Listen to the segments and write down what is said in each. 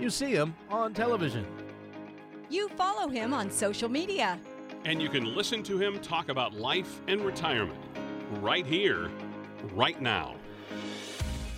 You see him on television. You follow him on social media. And you can listen to him talk about life and retirement right here, right now.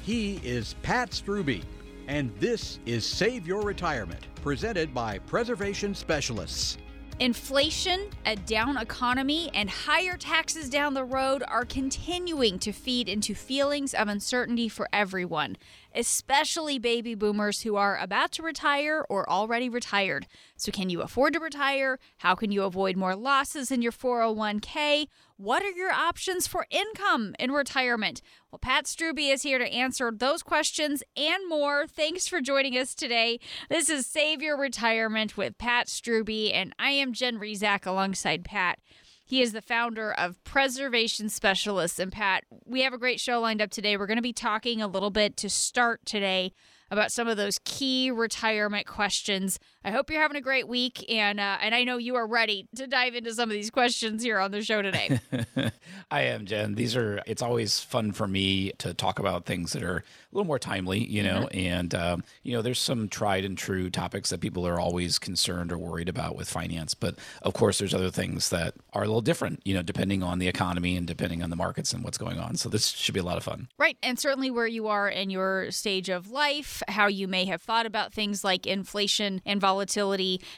He is Pat Strubbe, and this is Save Your Retirement, presented by Preservation Specialists. Inflation, a down economy, and higher taxes down the road are continuing to feed into feelings of uncertainty for everyone, especially baby boomers who are about to retire or already retired. So, can you afford to retire? How can you avoid more losses in your 401k? What are your options for income in retirement? Well, Pat Strubbe is here to answer those questions and more. Thanks for joining us today. This is Save Your Retirement with Pat Strubbe, and I am Jen Rizak alongside Pat. He is the founder of Preservation Specialists. And Pat, we have a great show lined up today. We're going to be talking a little bit to start today about some of those key retirement questions. I hope you're having a great week, and uh, and I know you are ready to dive into some of these questions here on the show today. I am, Jen. These are. It's always fun for me to talk about things that are a little more timely, you know. Mm-hmm. And um, you know, there's some tried and true topics that people are always concerned or worried about with finance, but of course, there's other things that are a little different, you know, depending on the economy and depending on the markets and what's going on. So this should be a lot of fun. Right, and certainly where you are in your stage of life, how you may have thought about things like inflation and volatility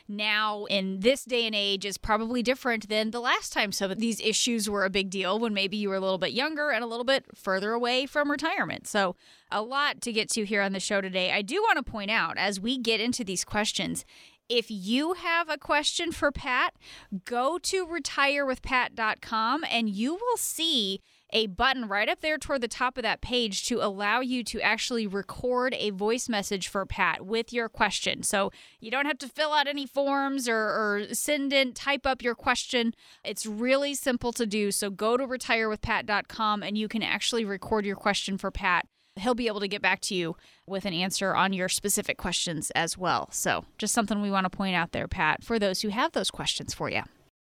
now in this day and age is probably different than the last time some of these issues were a big deal when maybe you were a little bit younger and a little bit further away from retirement. So, a lot to get to here on the show today. I do want to point out as we get into these questions, if you have a question for Pat, go to retirewithpat.com and you will see a button right up there toward the top of that page to allow you to actually record a voice message for Pat with your question. So you don't have to fill out any forms or, or send in, type up your question. It's really simple to do. So go to retirewithpat.com and you can actually record your question for Pat. He'll be able to get back to you with an answer on your specific questions as well. So, just something we want to point out there, Pat, for those who have those questions for you.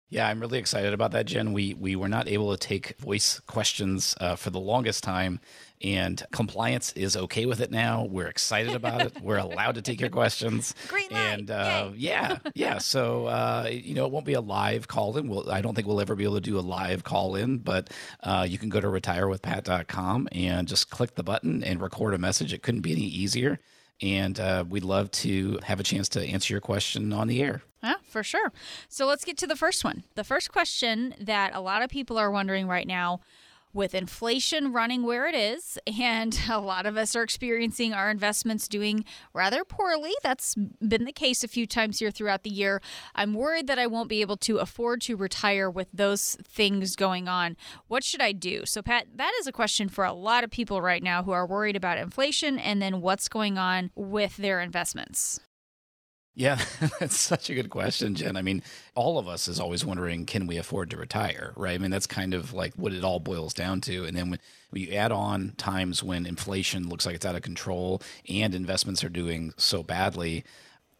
Yeah, I'm really excited about that, Jen. We we were not able to take voice questions uh, for the longest time, and compliance is okay with it now. We're excited about it. We're allowed to take your questions. Green light. And uh, yeah, yeah. So uh, you know, it won't be a live call in. We'll, I don't think we'll ever be able to do a live call in, but uh, you can go to retirewithpat.com and just click the button and record a message. It couldn't be any easier and uh, we'd love to have a chance to answer your question on the air. Yeah, for sure. So let's get to the first one. The first question that a lot of people are wondering right now with inflation running where it is, and a lot of us are experiencing our investments doing rather poorly. That's been the case a few times here throughout the year. I'm worried that I won't be able to afford to retire with those things going on. What should I do? So, Pat, that is a question for a lot of people right now who are worried about inflation and then what's going on with their investments. Yeah, that's such a good question, Jen. I mean, all of us is always wondering, can we afford to retire, right? I mean, that's kind of like what it all boils down to. And then when, when you add on times when inflation looks like it's out of control and investments are doing so badly,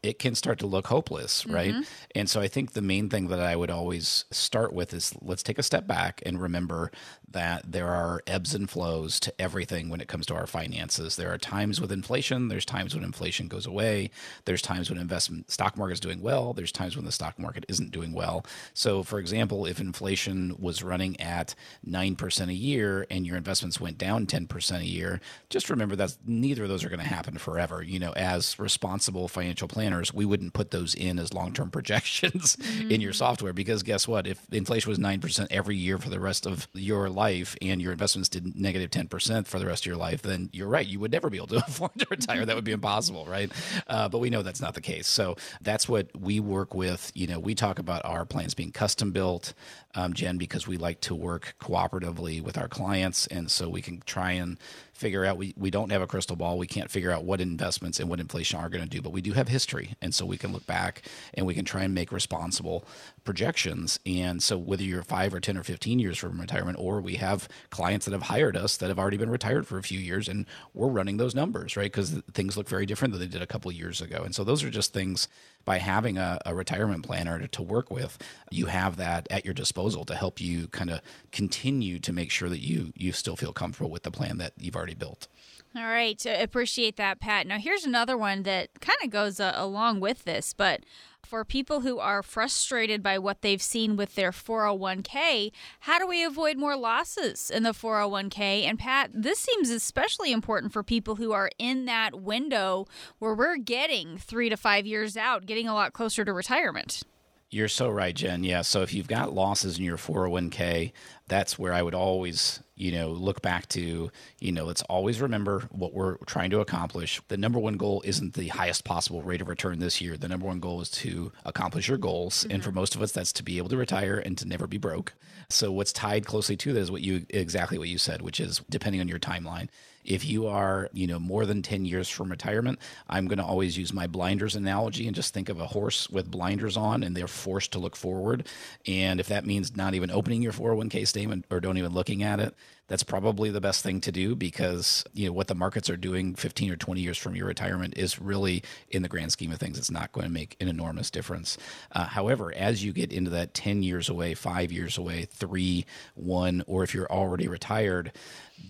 it can start to look hopeless, right? Mm-hmm. And so I think the main thing that I would always start with is let's take a step back and remember that there are ebbs and flows to everything when it comes to our finances. There are times with inflation, there's times when inflation goes away, there's times when investment stock market is doing well, there's times when the stock market isn't doing well. So for example, if inflation was running at 9% a year and your investments went down 10% a year, just remember that neither of those are going to happen forever. You know, as responsible financial planners we wouldn't put those in as long term projections mm-hmm. in your software because guess what? If inflation was 9% every year for the rest of your life and your investments did negative 10% for the rest of your life, then you're right. You would never be able to afford to retire. that would be impossible, right? Uh, but we know that's not the case. So that's what we work with. You know, we talk about our plans being custom built, um, Jen, because we like to work cooperatively with our clients. And so we can try and figure out we, we don't have a crystal ball we can't figure out what investments and what inflation are going to do but we do have history and so we can look back and we can try and make responsible projections and so whether you're 5 or 10 or 15 years from retirement or we have clients that have hired us that have already been retired for a few years and we're running those numbers right because things look very different than they did a couple years ago and so those are just things by having a, a retirement planner to work with you have that at your disposal to help you kind of continue to make sure that you you still feel comfortable with the plan that you've already built. All right, appreciate that, Pat. Now here's another one that kind of goes uh, along with this, but for people who are frustrated by what they've seen with their 401k, how do we avoid more losses in the 401k? And Pat, this seems especially important for people who are in that window where we're getting three to five years out, getting a lot closer to retirement. You're so right, Jen. Yeah. So if you've got losses in your 401k, that's where I would always, you know, look back to, you know, let's always remember what we're trying to accomplish. The number one goal isn't the highest possible rate of return this year. The number one goal is to accomplish your goals. Mm-hmm. And for most of us, that's to be able to retire and to never be broke. So what's tied closely to that is what you exactly what you said, which is depending on your timeline. If you are, you know, more than 10 years from retirement, I'm going to always use my blinders analogy and just think of a horse with blinders on and they're forced to look forward. And if that means not even opening your 401k statement or don't even looking at it, that's probably the best thing to do because you know what the markets are doing 15 or 20 years from your retirement is really in the grand scheme of things it's not going to make an enormous difference uh, however as you get into that 10 years away 5 years away 3 1 or if you're already retired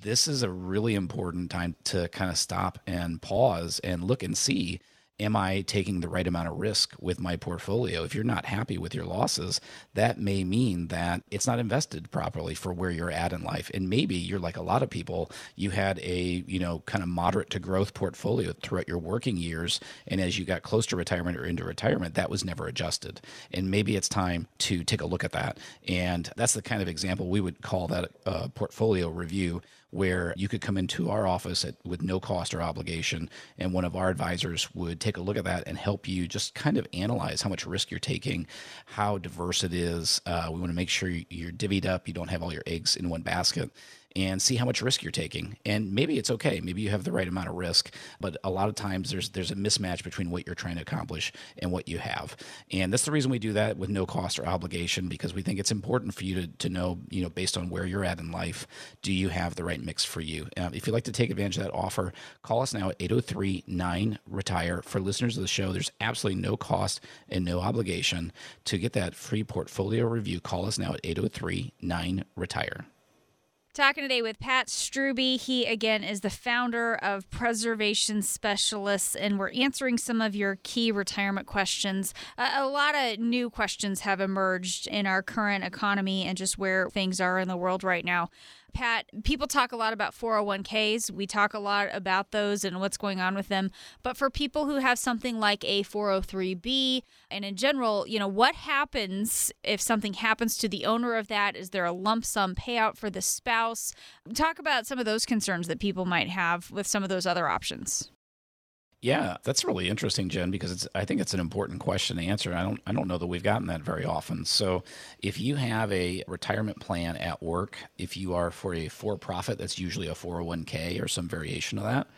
this is a really important time to kind of stop and pause and look and see am I taking the right amount of risk with my portfolio? If you're not happy with your losses, that may mean that it's not invested properly for where you're at in life. And maybe you're like a lot of people, you had a, you know, kind of moderate to growth portfolio throughout your working years. And as you got close to retirement or into retirement, that was never adjusted. And maybe it's time to take a look at that. And that's the kind of example we would call that a portfolio review where you could come into our office at, with no cost or obligation, and one of our advisors would take a look at that and help you just kind of analyze how much risk you're taking, how diverse it is. Uh, we want to make sure you're divvied up, you don't have all your eggs in one basket and see how much risk you're taking. And maybe it's okay. Maybe you have the right amount of risk, but a lot of times there's there's a mismatch between what you're trying to accomplish and what you have. And that's the reason we do that with no cost or obligation because we think it's important for you to, to know, you know, based on where you're at in life, do you have the right mix for you? Um, if you'd like to take advantage of that offer, call us now at 803 9 Retire. For listeners of the show, there's absolutely no cost and no obligation to get that free portfolio review. Call us now at 803 9 Retire. Talking today with Pat Strubbe. He, again, is the founder of Preservation Specialists, and we're answering some of your key retirement questions. A lot of new questions have emerged in our current economy and just where things are in the world right now. Pat, people talk a lot about 401ks. We talk a lot about those and what's going on with them. But for people who have something like a 403b, and in general, you know, what happens if something happens to the owner of that? Is there a lump sum payout for the spouse? Talk about some of those concerns that people might have with some of those other options. Yeah, that's really interesting, Jen, because it's I think it's an important question to answer. I don't I don't know that we've gotten that very often. So if you have a retirement plan at work, if you are for a for profit, that's usually a 401k or some variation of that.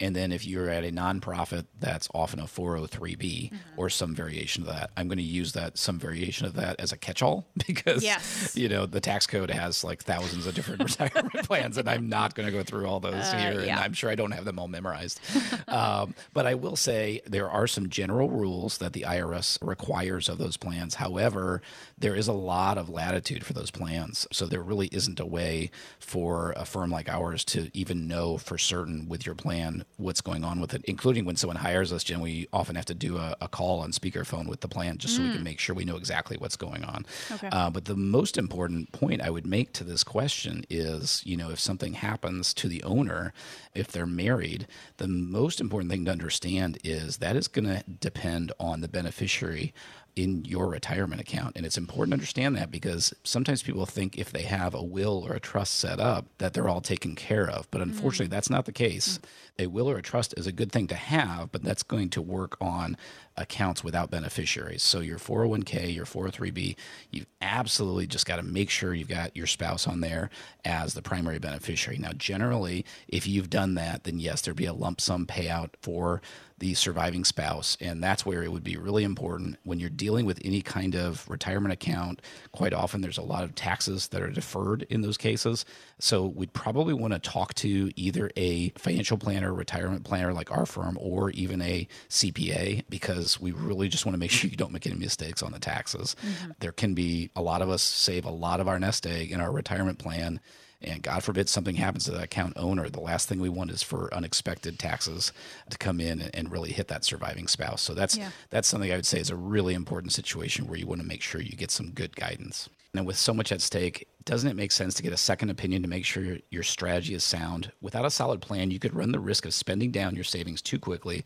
And then if you're at a nonprofit, that's often a 403b mm-hmm. or some variation of that. I'm going to use that some variation of that as a catch-all because yes. you know the tax code has like thousands of different retirement plans, and I'm not going to go through all those uh, here, yeah. and I'm sure I don't have them all memorized. um, but I will say there are some general rules that the IRS requires of those plans. However, there is a lot of latitude for those plans, so there really isn't a way for a firm like ours to even know for certain with your plan what's going on with it, including when someone hires us, Jen, we often have to do a, a call on speakerphone with the plan just so we can mm. make sure we know exactly what's going on. Okay. Uh, but the most important point I would make to this question is, you know, if something happens to the owner, if they're married, the most important thing to understand is that is going to depend on the beneficiary in your retirement account. And it's important to understand that because sometimes people think if they have a will or a trust set up that they're all taken care of. But unfortunately, mm. that's not the case. Mm. A will or a trust is a good thing to have, but that's going to work on accounts without beneficiaries. So your 401k, your 403b, you've absolutely just got to make sure you've got your spouse on there as the primary beneficiary. Now, generally, if you've done that, then yes, there'd be a lump sum payout for the surviving spouse. And that's where it would be really important when you're dealing with any kind of retirement account. Quite often, there's a lot of taxes that are deferred in those cases. So we'd probably want to talk to either a financial planner, retirement planner like our firm, or even a CPA because we really just want to make sure you don't make any mistakes on the taxes. Mm-hmm. There can be a lot of us save a lot of our nest egg in our retirement plan and God forbid something happens to the account owner, the last thing we want is for unexpected taxes to come in and, and really hit that surviving spouse. So that's Yeah. that's something I would say is a really important situation where you want to make sure you get some good guidance. And with so much at stake, doesn't it make sense to get a second opinion to make sure your, strategy is sound? Without a solid plan, you could run the risk of spending down your savings too quickly,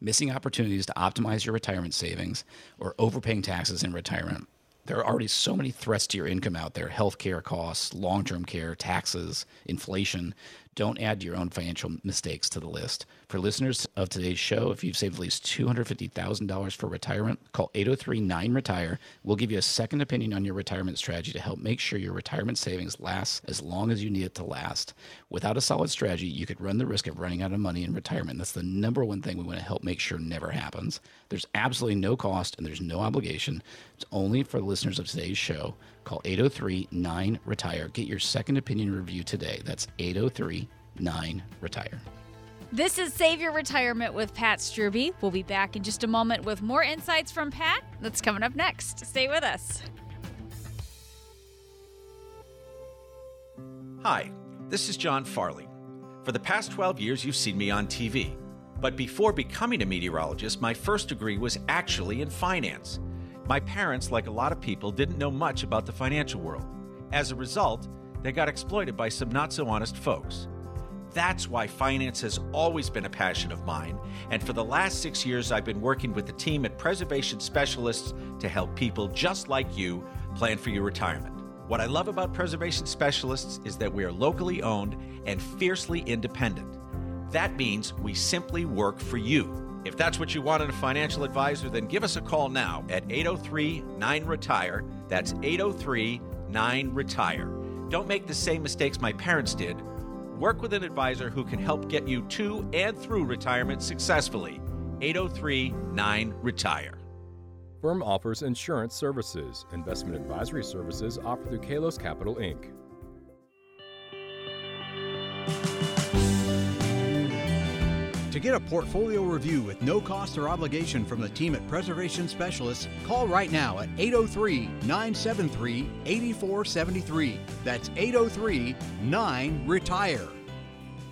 missing opportunities to optimize your retirement savings, or overpaying taxes in retirement there are already so many threats to your income out there healthcare costs, long term care, taxes, inflation. Don't add your own financial mistakes to the list. For listeners of today's show, if you've saved at least $250,000 for retirement, call 803 9 Retire. We'll give you a second opinion on your retirement strategy to help make sure your retirement savings lasts as long as you need it to last. Without a solid strategy, you could run the risk of running out of money in retirement. That's the number one thing we want to help make sure never happens. There's absolutely no cost and there's no obligation. It's only for listeners of today's show. Call 803 9 Retire. Get your second opinion review today. That's 803 9 Retire. This is Save Your Retirement with Pat Strubbe. We'll be back in just a moment with more insights from Pat. That's coming up next. Stay with us. Hi, this is John Farley. For the past 12 years, you've seen me on TV. But before becoming a meteorologist, my first degree was actually in finance. My parents, like a lot of people, didn't know much about the financial world. As a result, they got exploited by some not so honest folks. That's why finance has always been a passion of mine, and for the last six years, I've been working with the team at Preservation Specialists to help people just like you plan for your retirement. What I love about Preservation Specialists is that we are locally owned and fiercely independent. That means we simply work for you. If that's what you want in a financial advisor, then give us a call now at 803 9 Retire. That's 803 9 Retire. Don't make the same mistakes my parents did. Work with an advisor who can help get you to and through retirement successfully. 803 9 Retire. Firm offers insurance services. Investment advisory services offered through Kalos Capital Inc. To get a portfolio review with no cost or obligation from the team at Preservation Specialists, call right now at 803 973 8473. That's 803 9 Retire.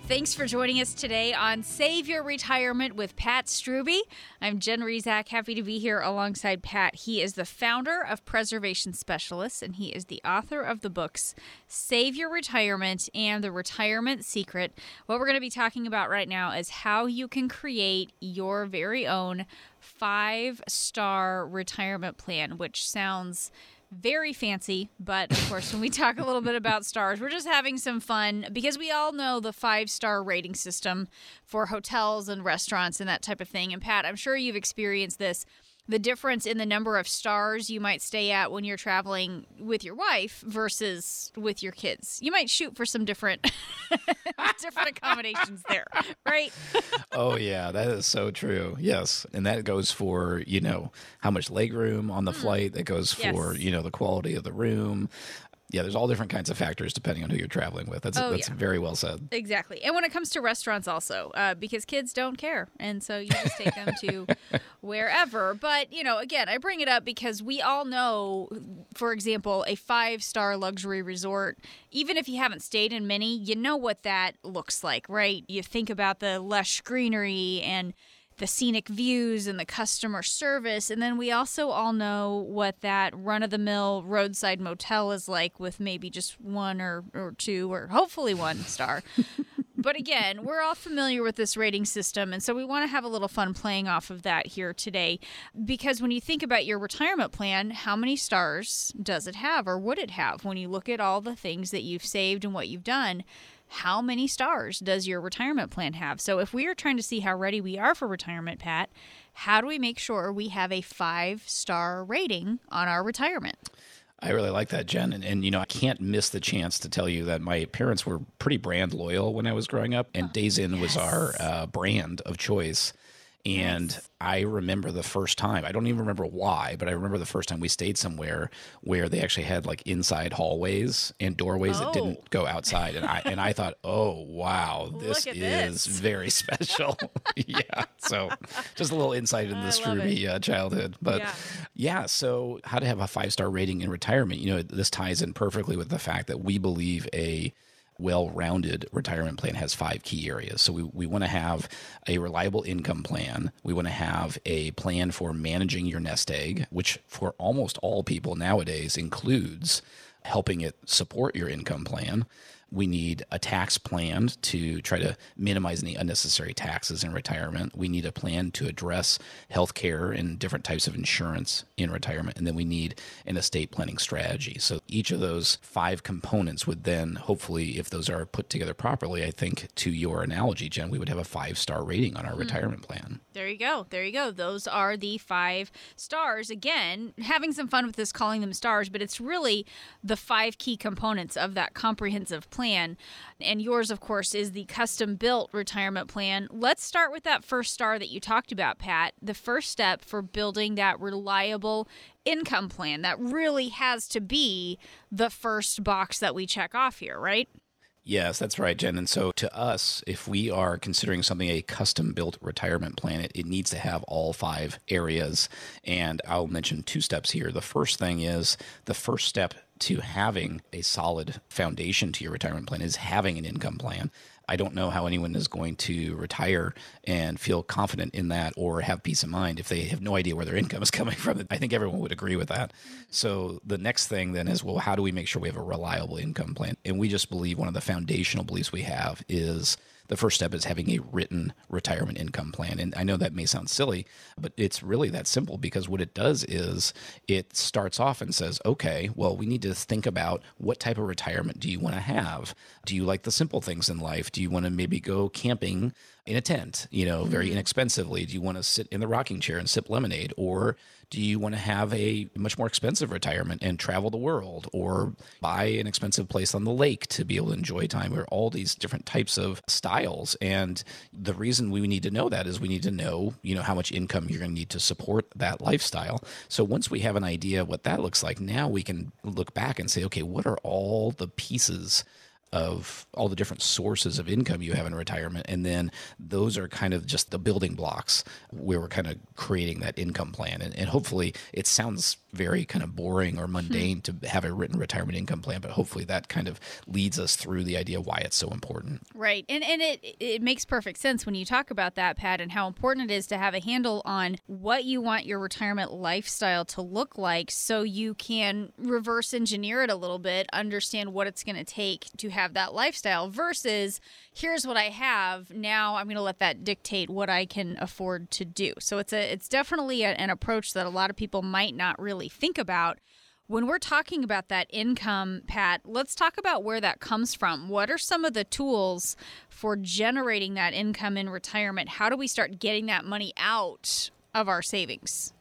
Thanks for joining us today on Save Your Retirement with Pat Strubbe. I'm Jen Rizak, happy to be here alongside Pat. He is the founder of Preservation Specialists, and he is the author of the books Save Your Retirement and The Retirement Secret. What we're going to be talking about right now is how you can create your very own five star retirement plan, which sounds very fancy, but of course, when we talk a little bit about stars, we're just having some fun because we all know the five star rating system for hotels and restaurants and that type of thing. And Pat, I'm sure you've experienced this the difference in the number of stars you might stay at when you're traveling with your wife versus with your kids. You might shoot for some different different accommodations there, right? oh yeah, that is so true. Yes, and that goes for you know how much leg room on the hmm. flight. That goes for Yes. you know the quality of the room. Yeah, there's all different kinds of factors depending on who you're traveling with. That's Oh, that's yeah. very well said. Exactly. And when it comes to restaurants, also, uh, because kids don't care. And so you just take them to wherever. But, you know, again, I bring it up because we all know, for example, a five star luxury resort, even if you haven't stayed in many, you know what that looks like, right? You think about the lush greenery and the scenic views and the customer service. And then we also all know what that run of the mill roadside motel is like with maybe just one or, or two or hopefully one star. but again, we're all familiar with this rating system. And so we want to have a little fun playing off of that here today. Because when you think about your retirement plan, how many stars does it have or would it have when you look at all the things that you've saved and what you've done? How many stars does your retirement plan have? So, if we are trying to see how ready we are for retirement, Pat, how do we make sure we have a five star rating on our retirement? I really like that, Jen. And, and, you know, I can't miss the chance to tell you that my parents were pretty brand loyal when I was growing up, and Days Inn was our uh, brand of choice. And I remember the first time, I don't even remember why, but I remember the first time we stayed somewhere where they actually had like inside hallways and doorways that Oh. didn't go outside. And I and I thought, oh wow, this is this. very special. yeah. So just a little insight into this Ruby uh, childhood. But Yeah. yeah, so how to have a five star rating in retirement? You know, this ties in perfectly with the fact that we believe a well rounded retirement plan has five key areas. So we, we want to have a reliable income plan. We want to have a plan for managing your nest egg, which for almost all people nowadays includes helping it support your income plan. We need a tax plan to try to minimize any unnecessary taxes in retirement. We need a plan to address health care and different types of insurance in retirement. And then we need an estate planning strategy. So each of those five components would then, hopefully, if those are put together properly, I think to your analogy, Jen, we would have a five star rating on our hmm. retirement plan. There you go. There you go. Those are the five stars. Again, having some fun with this, calling them stars, but it's really the five key components of that comprehensive plan. And yours, of course, is the custom built retirement plan. Let's start with that first star that you talked about, Pat. The first step for building that reliable income plan that really has to be the first box that we check off here, right? Yes, that's right, Jen. And so to us, if we are considering something a custom built retirement plan, it, it needs to have all five areas. And I'll mention two steps here. The first thing is the first step to having a solid foundation to your retirement plan is having an income plan. I don't know how anyone is going to retire and feel confident in that or have peace of mind if they have no idea where their income is coming from. I think everyone would agree with that. So the next thing then is well, how do we make sure we have a reliable income plan? And we just believe one of the foundational beliefs we have is the first step is having a written retirement income plan. And I know that may sound silly, but it's really that simple because what it does is it starts off and says, okay, well, we need to think about what type of retirement do you want to have? Do you like the simple things in life? Do you want to maybe go camping in a tent, you know, very mm-hmm. inexpensively? Do you want to sit in the rocking chair and sip lemonade? Or do you want to have a much more expensive retirement and travel the world? Or buy an expensive place on the lake to be able to enjoy time? Or all these different types of styles. And the reason we need to know that is we need to know you know how much income you're going to need to support that lifestyle. So once we have an idea what that looks like now we can look back and say okay what are all the pieces of all the different sources of income you have in retirement. And then those are kind of just the building blocks where we're kind of creating that income plan. And, and hopefully it sounds very kind of boring or hmm. mundane to have a written retirement income plan, but hopefully that kind of leads us through the idea why it's so important. Right. And and it it makes perfect sense when you talk about that, Pat, and how important it is to have a handle on what you want your retirement lifestyle to look like so you can reverse engineer it a little bit, understand what it's going to take to have that lifestyle versus here's what I have, now I'm going to let that dictate what I can afford to do. So it's a it's definitely a, an approach that a lot of people might not really think about when we're talking about that income, Pat, let's talk about where that comes from. What are some of the tools for generating that income in retirement? How do we start getting that money out of our savings?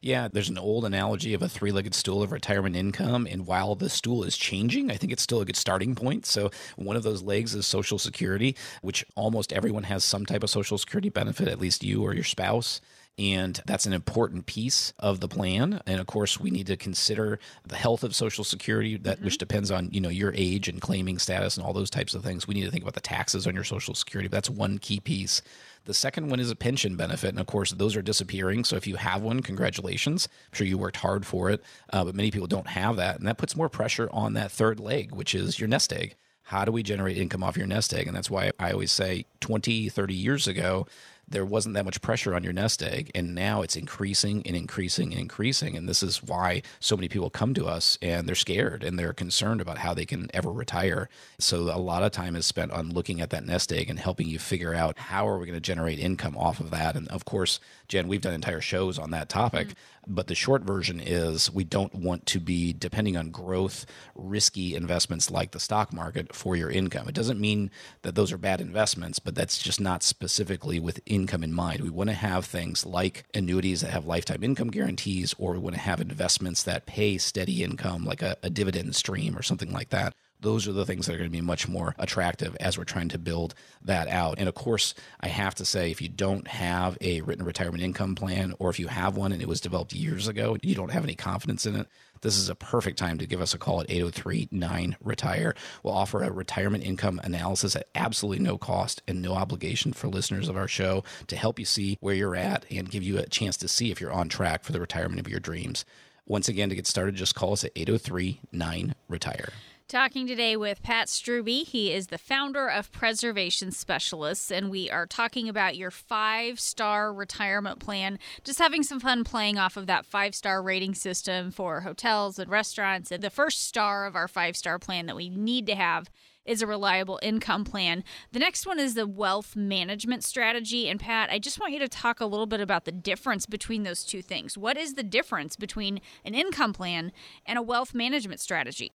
Yeah, there's an old analogy of a three legged stool of retirement income. And while the stool is changing, I think it's still a good starting point. So, one of those legs is Social Security, which almost everyone has some type of Social Security benefit, at least you or your spouse. And that's an important piece of the plan. And of course, we need to consider the health of Social Security, that which depends on you know your age and claiming status and all those types of things. We need to think about the taxes on your Social Security. That's one key piece. The second one is a pension benefit. And of course, those are disappearing. So if you have one, congratulations. I'm sure you worked hard for it. Uh, but many people don't have that. And that puts more pressure on that third leg, which is your nest egg. How do we generate income off your nest egg? And that's why I always say 20, 30 years ago, there wasn't that much pressure on your nest egg. And now it's increasing and increasing and increasing. And this is why so many people come to us and they're scared and they're concerned about how they can ever retire. So a lot of time is spent on looking at that nest egg and helping you figure out how are we going to generate income off of that. And of course, Jen, we've done entire shows on that topic. Mm. But the short version is we don't want to be depending on growth, risky investments like the stock market for your income. It doesn't mean that those are bad investments, but that's just not specifically with income in mind. We want to have things like annuities that have lifetime income guarantees, or we want to have investments that pay steady income, like a, a dividend stream or something like that those are the things that are going to be much more attractive as we're trying to build that out. And of course, I have to say, if you don't have a written retirement income plan, or if you have one and it was developed years ago, you don't have any confidence in it, this is a perfect time to give us a call at 803 9 Retire. We'll offer a retirement income analysis at absolutely no cost and no obligation for listeners of our show to help you see where you're at and give you a chance to see if you're on track for the retirement of your dreams. Once again, to get started, just call us at 803 9 Retire. Talking today with Pat Strubbe. He is the founder of Preservation Specialists, and we are talking about your five star retirement plan. Just having some fun playing off of that five star rating system for hotels and restaurants. And the first star of our five star plan that we need to have is a reliable income plan. The next one is the wealth management strategy. And Pat, I just want you to talk a little bit about the difference between those two things. What is the difference between an income plan and a wealth management strategy?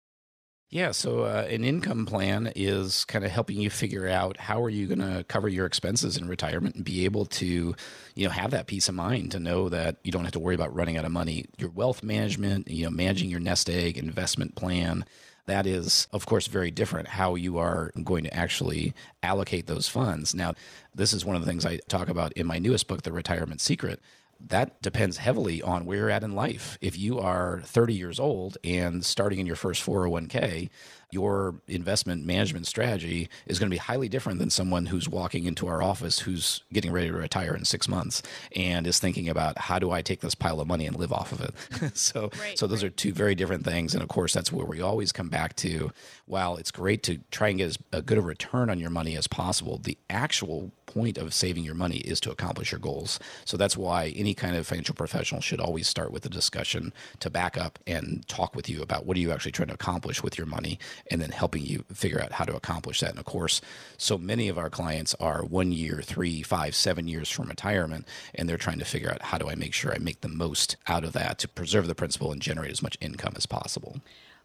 Yeah, so uh, an income plan is kind of helping you figure out how are you going to cover your expenses in retirement and be able to, you know, have that peace of mind to know that you don't have to worry about running out of money. Your wealth management, you know, managing your nest egg investment plan, that is, of course, very different how you are going to actually allocate those funds. Now, this is one of the things I talk about in my newest book, The Retirement Secret that depends heavily on where you're at in life. If you are 30 years old and starting in your first 401k, your investment management strategy is going to be highly different than someone who's walking into our office who's getting ready to retire in six months and is thinking about how do I take this pile of money and live off of it. so, Right, so those are two very different things. And of course, that's where we always come back to. While it's great to try and get as a good a return on your money as possible, the actual point of saving your money is to accomplish your goals. So that's why any kind of financial professional should always start with a discussion to back up and talk with you about what are you actually trying to accomplish with your money and then helping you figure out how to accomplish that. And of course, so many of our clients are one year, three, five, seven years from retirement, and they're trying to figure out how do I make sure I make the most out of that to preserve the principal and generate as much income as possible.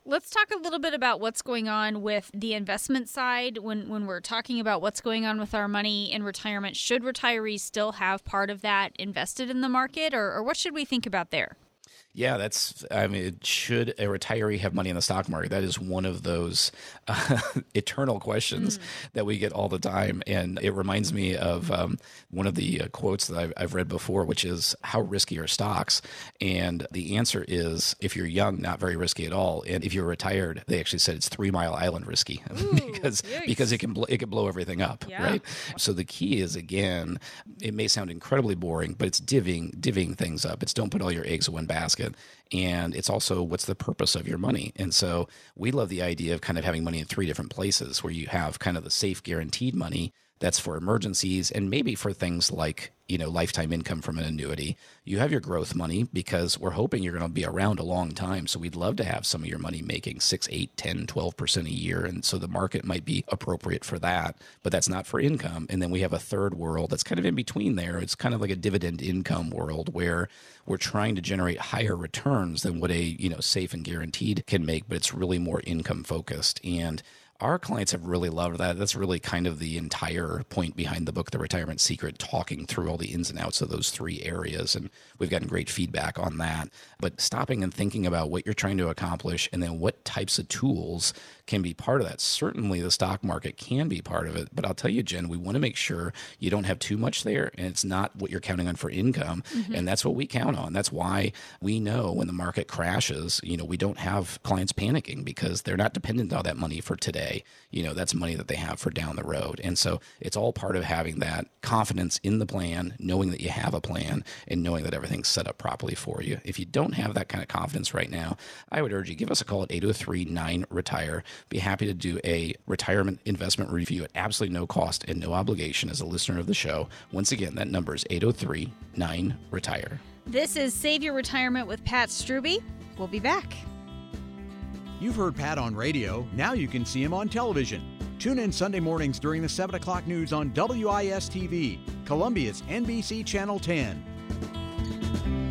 Let's talk a little bit about what's going on with the investment side when when we're talking about what's going on with our money in retirement. Should retirees still have part of that invested in the market or, or what should we think about there? Yeah, that's. I mean, should a retiree have money in the stock market? That is one of those uh, eternal questions that we get all the time, and it reminds me of um, one of the uh, quotes that I've, I've read before, which is "How risky are stocks?" And the answer is, if you're young, not very risky at all, and if you're retired, they actually said it's Three Mile Island risky because because it can bl- it can blow everything up, Yeah. right? So the key is again, it may sound incredibly boring, but it's divvying divvying things up. It's don't put all your eggs in one basket. And it's also what's the purpose of your money. And so we love the idea of kind of having money in three different places where you have kind of the safe guaranteed money that's for emergencies and maybe for things like you know lifetime income from an annuity. You have your growth money because we're hoping you're going to be around a long time. So we'd love to have some of your money making 6 8 10 12% a year. And so the market might be appropriate for that but that's not for income. And then we have a third world that's kind of in between there. It's kind of like a dividend income world where we're trying to generate higher returns than what a you know safe and guaranteed can make but it's really more income focused. And our clients have really loved that. That's really kind of the entire point behind the book, The Retirement Secret, talking through all the ins and outs of those three areas. And we've gotten great feedback on that. But stopping and thinking about what you're trying to accomplish and then what types of tools can be part of that. Certainly, the stock market can be part of it. But I'll tell you, Jen, we want to make sure you don't have too much there and it's not what you're counting on for income. Mm-hmm. And that's what we count on. That's why we know when the market crashes, you know, we don't have clients panicking because they're not dependent on that money for today. You know, that's money that they have for down the road. And so it's all part of having that confidence in the plan, knowing that you have a plan and knowing that everything's set up properly for you. If you don't have that kind of confidence right now, I would urge you give us a call at 803 9 retire be happy to do a retirement investment review at absolutely no cost and no obligation as a listener of the show. Once again, that number is 803 9 Retire. This is Save Your Retirement with Pat Strubbe. We'll be back. You've heard Pat on radio. Now you can see him on television. Tune in Sunday mornings during the 7 o'clock news on WIS TV, Columbia's NBC Channel 10.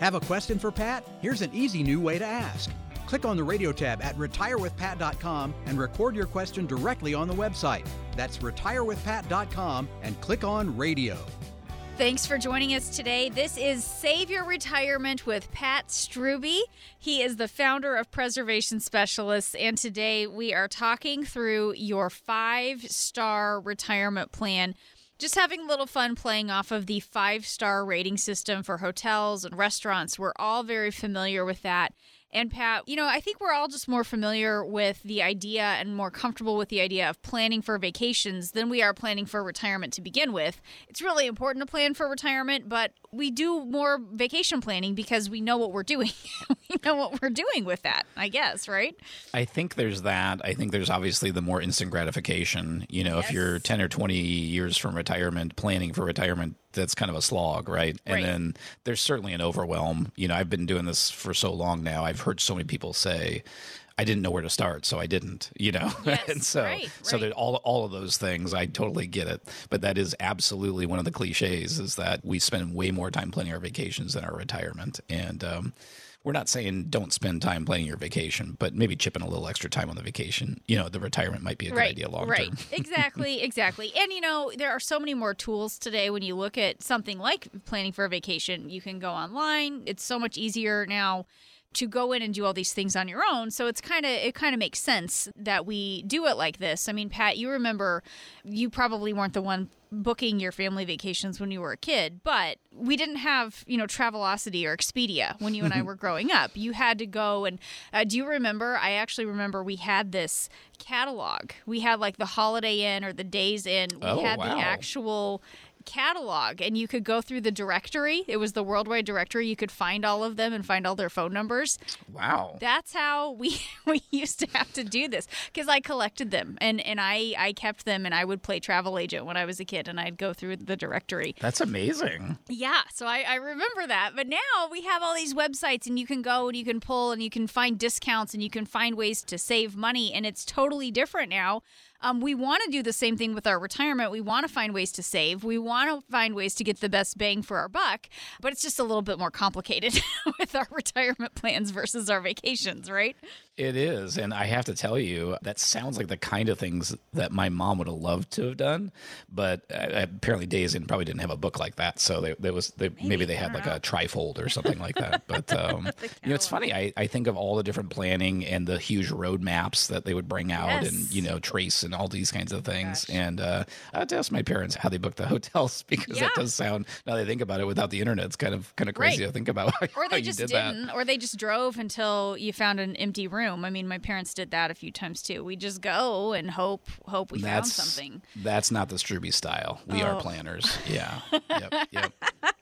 Have a question for Pat? Here's an easy new way to ask. Click on the radio tab at retirewithpat.com and record your question directly on the website. That's retirewithpat.com and click on radio. Thanks for joining us today. This is Save Your Retirement with Pat Strubbe. He is the founder of Preservation Specialists, and today we are talking through your five star retirement plan just having a little fun playing off of the five star rating system for hotels and restaurants. We're all very familiar with that. And Pat, you know, I think we're all just more familiar with the idea and more comfortable with the idea of planning for vacations than we are planning for retirement to begin with. It's really important to plan for retirement, but we do more vacation planning because we know what we're doing. we know what we're doing with that, I guess, right? I think there's that. I think there's obviously the more instant gratification. You know, yes. if you're 10 or 20 years from retirement, planning for retirement, that's kind of a slog, right? right? And then there's certainly an overwhelm. You know, I've been doing this for so long now. I've heard so many people say, I didn't know where to start, so I didn't, you know. Yes, and so right, so that all all of those things, I totally get it. But that is absolutely one of the cliches is that we spend way more time planning our vacations than our retirement. And um, we're not saying don't spend time planning your vacation, but maybe chipping a little extra time on the vacation. You know, the retirement might be a good right, idea long term. right. exactly, exactly. And you know, there are so many more tools today when you look at something like planning for a vacation. You can go online. It's so much easier now to go in and do all these things on your own. So it's kind of it kind of makes sense that we do it like this. I mean, Pat, you remember you probably weren't the one booking your family vacations when you were a kid, but we didn't have, you know, Travelocity or Expedia when you and I were growing up. You had to go and uh, do you remember? I actually remember we had this catalog. We had like the Holiday Inn or the Days Inn. We oh, had wow. the actual catalog and you could go through the directory. It was the worldwide directory. You could find all of them and find all their phone numbers. Wow. That's how we we used to have to do this cuz I collected them and and I I kept them and I would play travel agent when I was a kid and I'd go through the directory. That's amazing. Yeah, so I, I remember that. But now we have all these websites and you can go and you can pull and you can find discounts and you can find ways to save money and it's totally different now um, we want to do the same thing with our retirement. We want to find ways to save. We want to find ways to get the best bang for our buck, but it's just a little bit more complicated with our retirement plans versus our vacations, right? It is. And I have to tell you, that sounds like the kind of things that my mom would have loved to have done. But uh, apparently, Days Inn probably didn't have a book like that. So they, there was they, maybe, maybe, they had like know. a trifold or something like that. But, um, you know, it's funny. I, I think of all the different planning and the huge roadmaps that they would bring out yes. and, you know, trace and all these kinds of things. Gosh. And uh, I had to ask my parents how they booked the hotels because yeah. that does sound, now that I think about it, without the internet, it's kind of, kind of crazy right. to think about how, or they just did didn't, that. or they just drove until you found an empty room. I mean, my parents did that a few times too. We just go and hope hope we that's, found something. That's not the Strubbe style. We Oh. are planners. Yeah. yep. Yep.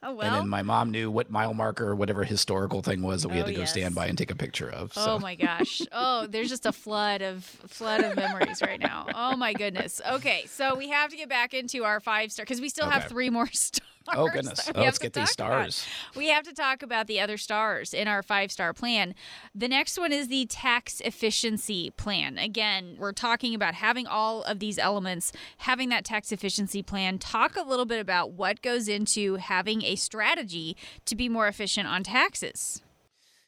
well, and then my mom knew what mile marker, whatever historical thing was that we had Oh, to go yes. stand by and take a picture of. So. Oh my gosh. Oh, there's just a flood of flood of memories right now. Oh my goodness. Okay, so we have to get back into our five star because we still have three more stars. Oh, goodness. Oh, let's get these talk about. stars. We have to talk about the other stars in our five star plan. The next one is the tax efficiency plan. Again, we're talking about having all of these elements, having that tax efficiency plan. Talk a little bit about what goes into having a strategy to be more efficient on taxes.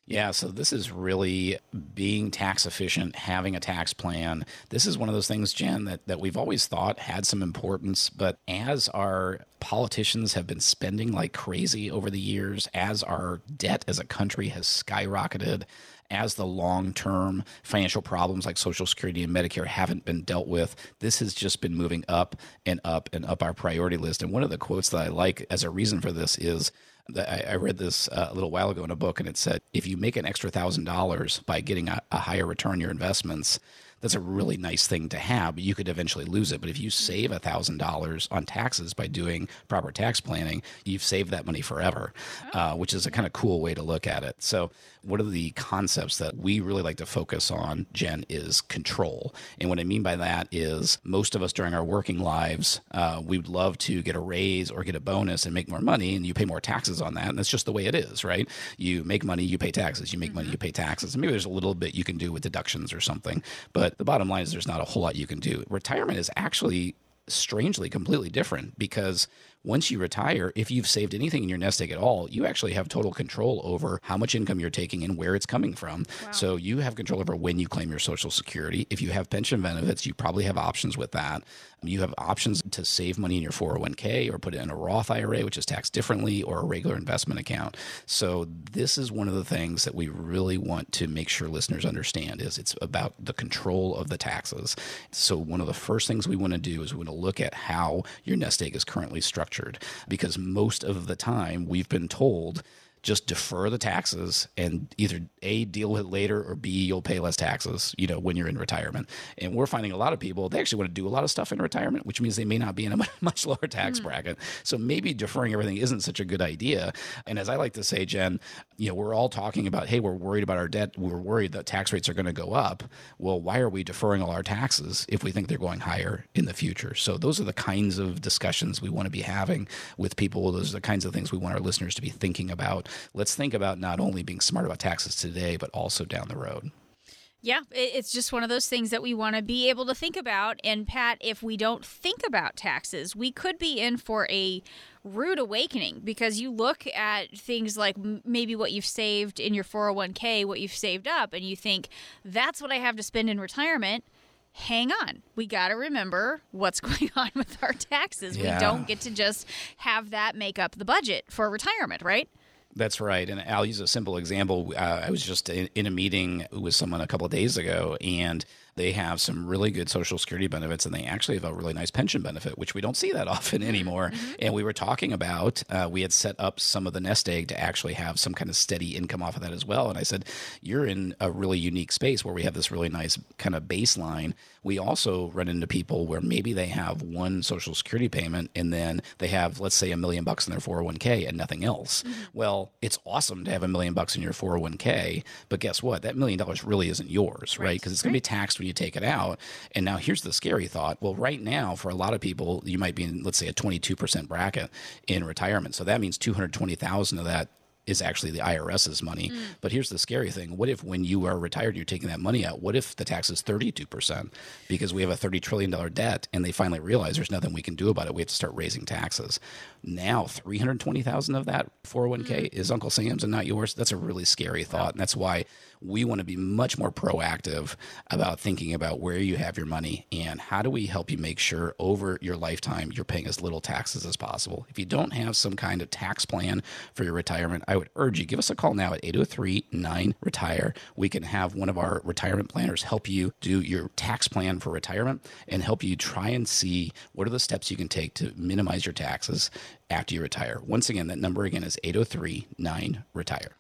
Yeah, so this is really being tax efficient, having a tax plan. This is one of those things, Jen, that, that we've always thought had some importance. But as our politicians have been spending like crazy over the years, as our debt as a country has skyrocketed, as the long term financial problems like Social Security and Medicare haven't been dealt with, this has just been moving up and up and up our priority list. And one of the quotes that I like as a reason for this is I, read this uh, a little while ago in a book, and it said if you make an extra thousand dollars by getting a, a higher return on your investments, that's a really nice thing to have, but you could eventually lose it. But if you save a thousand dollars on taxes by doing proper tax planning, you've saved that money forever, uh, which is a kind of cool way to look at it. So, one of the concepts that we really like to focus on, Jen, is control. And what I mean by that is most of us during our working lives, uh, we'd love to get a raise or get a bonus and make more money, and you pay more taxes on that. And that's just the way it is, right? You make money, you pay taxes. You make money, you pay taxes. And maybe there's a little bit you can do with deductions or something. But the bottom line is there's not a whole lot you can do. Retirement is actually strangely completely different because once you retire, if you've saved anything in your nest egg at all, you actually have total control over how much income you're taking and where it's coming from. So you have control over when you claim your Social Security. If you have pension benefits, you probably have options with that. You have options to save money in your 401k or put it in a Roth IRA, which is taxed differently, or a regular investment account. So this is one of the things that we really want to make sure listeners understand is it's about the control of the taxes. So one of the first things we want to do is we want to look at how your nest egg is currently structured because most of the time we've been told just defer the taxes and either a deal with it later or b you'll pay less taxes you know when you're in retirement. And we're finding a lot of people they actually want to do a lot of stuff in retirement which means they may not be in a much lower tax mm-hmm. bracket. So maybe deferring everything isn't such a good idea. And as i like to say jen you know we're all talking about hey we're worried about our debt. We're worried that tax rates are going to go up. Well why are we deferring all our taxes if we think they're going higher in the future? So those are the kinds of discussions we want to be having with people. Those are the kinds of things we want our listeners to be thinking about. Let's think about not only being smart about taxes today, but also down the road. Yeah, it's just one of those things that we want to be able to think about. And Pat, if we don't think about taxes, we could be in for a rude awakening because you look at things like maybe what you've saved in your 401k, what you've saved up, and you think, that's what I have to spend in retirement. Hang on. We got to remember what's going on with our taxes. Yeah. We don't get to just have that make up the budget for retirement, right? That's right. And I'll use a simple example. Uh, I was just in, in a meeting with someone a couple of days ago, and they have some really good Social Security benefits, and they actually have a really nice pension benefit, which we don't see that often anymore. And we were talking about, uh, we had set up some of the nest egg to actually have some kind of steady income off of that as well. And I said, You're in a really unique space where we have this really nice kind of baseline. We also run into people where maybe they have one Social Security payment and then they have, let's say, a million bucks in their 401k and nothing else. Well, it's awesome to have a million bucks in your 401k, but guess what? That million dollars really isn't yours, right? Because it's going to be taxed when you take it out. And now here's the scary thought. Well, right now, for a lot of people, you might be in, let's say, a 22% bracket in retirement. So that means 220,000 of that is actually the IRS's money. Mm. But here's the scary thing. What if when you are retired you're taking that money out, what if the tax is 32%? Because we have a $30 trillion debt and they finally realize there's nothing we can do about it. We have to start raising taxes. Now, 320,000 of that 401k mm. is Uncle Sam's and not yours. That's a really scary thought. And that's why we want to be much more proactive about thinking about where you have your money and how do we help you make sure over your lifetime you're paying as little taxes as possible. If you don't have some kind of tax plan for your retirement, I would urge you give us a call now at 803-9-RETIRE. We can have one of our retirement planners help you do your tax plan for retirement and help you try and see what are the steps you can take to minimize your taxes after you retire. Once again, that number again is 803-9-RETIRE.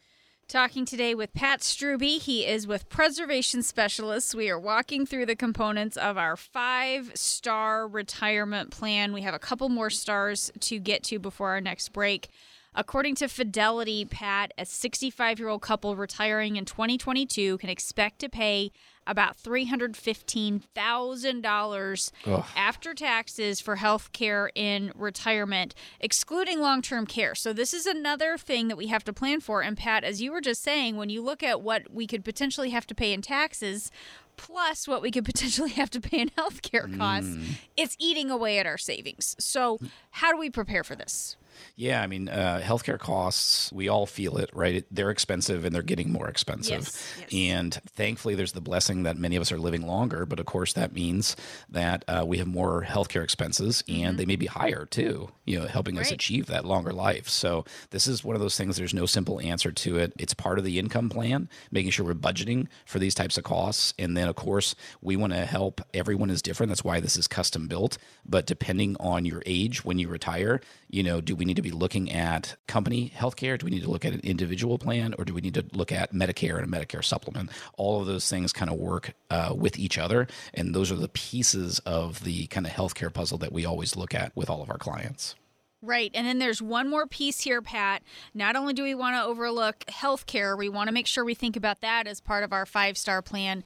Talking today with Pat Strubbe. He is with Preservation Specialists. We are walking through the components of our five star retirement plan. We have a couple more stars to get to before our next break. According to Fidelity, Pat, a 65 year old couple retiring in 2022 can expect to pay about $315,000 after taxes for health care in retirement, excluding long term care. So, this is another thing that we have to plan for. And, Pat, as you were just saying, when you look at what we could potentially have to pay in taxes, plus what we could potentially have to pay in healthcare costs, mm. it's eating away at our savings. So, how do we prepare for this? Yeah, I mean, uh, healthcare costs, we all feel it, right? They're expensive and they're getting more expensive. Yes, yes. And thankfully, there's the blessing that many of us are living longer. But of course, that means that uh, we have more healthcare expenses and they may be higher too, you know, helping us achieve that longer life. So this is one of those things, there's no simple answer to it. It's part of the income plan, making sure we're budgeting for these types of costs. And then, of course, we want to help. Everyone is different. That's why this is custom built. But depending on your age when you retire, you know, do we need to be looking at company healthcare? Do we need to look at an individual plan, or do we need to look at Medicare and a Medicare supplement? All of those things kind of work uh, with each other, and those are the pieces of the kind of healthcare puzzle that we always look at with all of our clients. Right. And then there's one more piece here, Pat. Not only do we want to overlook healthcare, we want to make sure we think about that as part of our five star plan.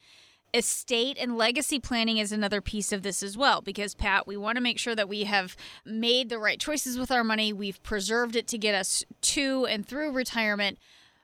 Estate and legacy planning is another piece of this as well, because, Pat, we want to make sure that we have made the right choices with our money. We've preserved it to get us to and through retirement.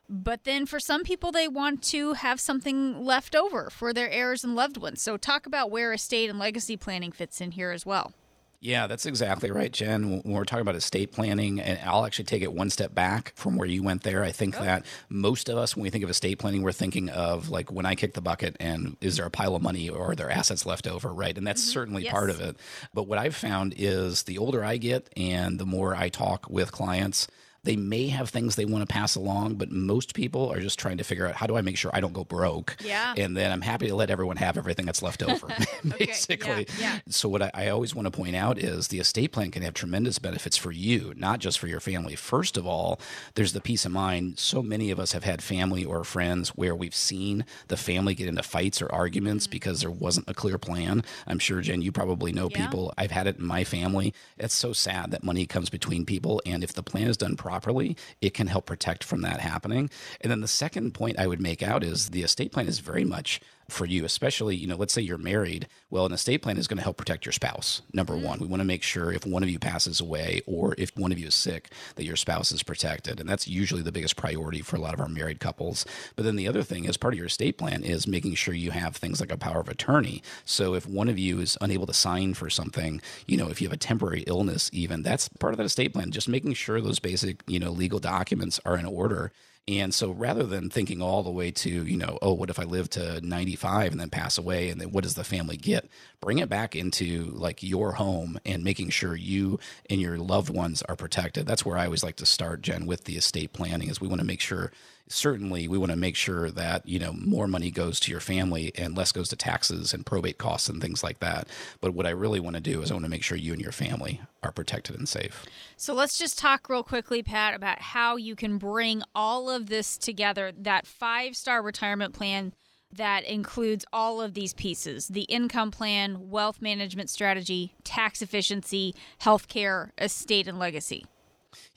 But then for some people, they want to have something left over for their heirs and loved ones. So, talk about where estate and legacy planning fits in here as well. Yeah, that's exactly right, Jen. When we're talking about estate planning, and I'll actually take it one step back from where you went there. I think that most of us, when we think of estate planning, we're thinking of like when I kick the bucket and is there a pile of money or are there assets left over, right? And that's mm-hmm. certainly Yes. part of it. But what I've found is the older I get and the more I talk with clients, they may have things they want to pass along, but most people are just trying to figure out how do I make sure I don't go broke? Yeah. And then I'm happy to let everyone have everything that's left over, basically. yeah, yeah. So what I, I always want to point out is the estate plan can have tremendous benefits for you, not just for your family. First of all, there's the peace of mind. So many of us have had family or friends where we've seen the family get into fights or arguments mm-hmm. because there wasn't a clear plan. I'm sure Jen, you probably know Yeah. people. I've had it in my family. It's so sad that money comes between people, and if the plan is done properly, it can help protect from that happening. And then the second point I would make out is the estate plan is very much for you, especially, you know, let's say you're married. Well, an estate plan is going to help protect your spouse. Number mm-hmm. one, we want to make sure if one of you passes away or if one of you is sick, that your spouse is protected. And that's usually the biggest priority for a lot of our married couples. But then the other thing is part of your estate plan is making sure you have things like a power of attorney. So if one of you is unable to sign for something, you know, if you have a temporary illness, even that's part of that estate plan, just making sure those basic, you know, legal documents are in order. And so rather than thinking all the way to, you know, oh, what if I live to 95 and then pass away and then what does the family get? Bring it back into like your home and making sure you and your loved ones are protected. That's where I always like to start, Jen, with the estate planning is we want to make sure certainly we want to make sure that, you know, more money goes to your family and less goes to taxes and probate costs and things like that. But what I really want to do is I want to make sure you and your family are protected and safe. So let's just talk real quickly, Pat, about how you can bring all of this together that five star retirement plan that includes all of these pieces the income plan, wealth management strategy, tax efficiency, healthcare, estate, and legacy.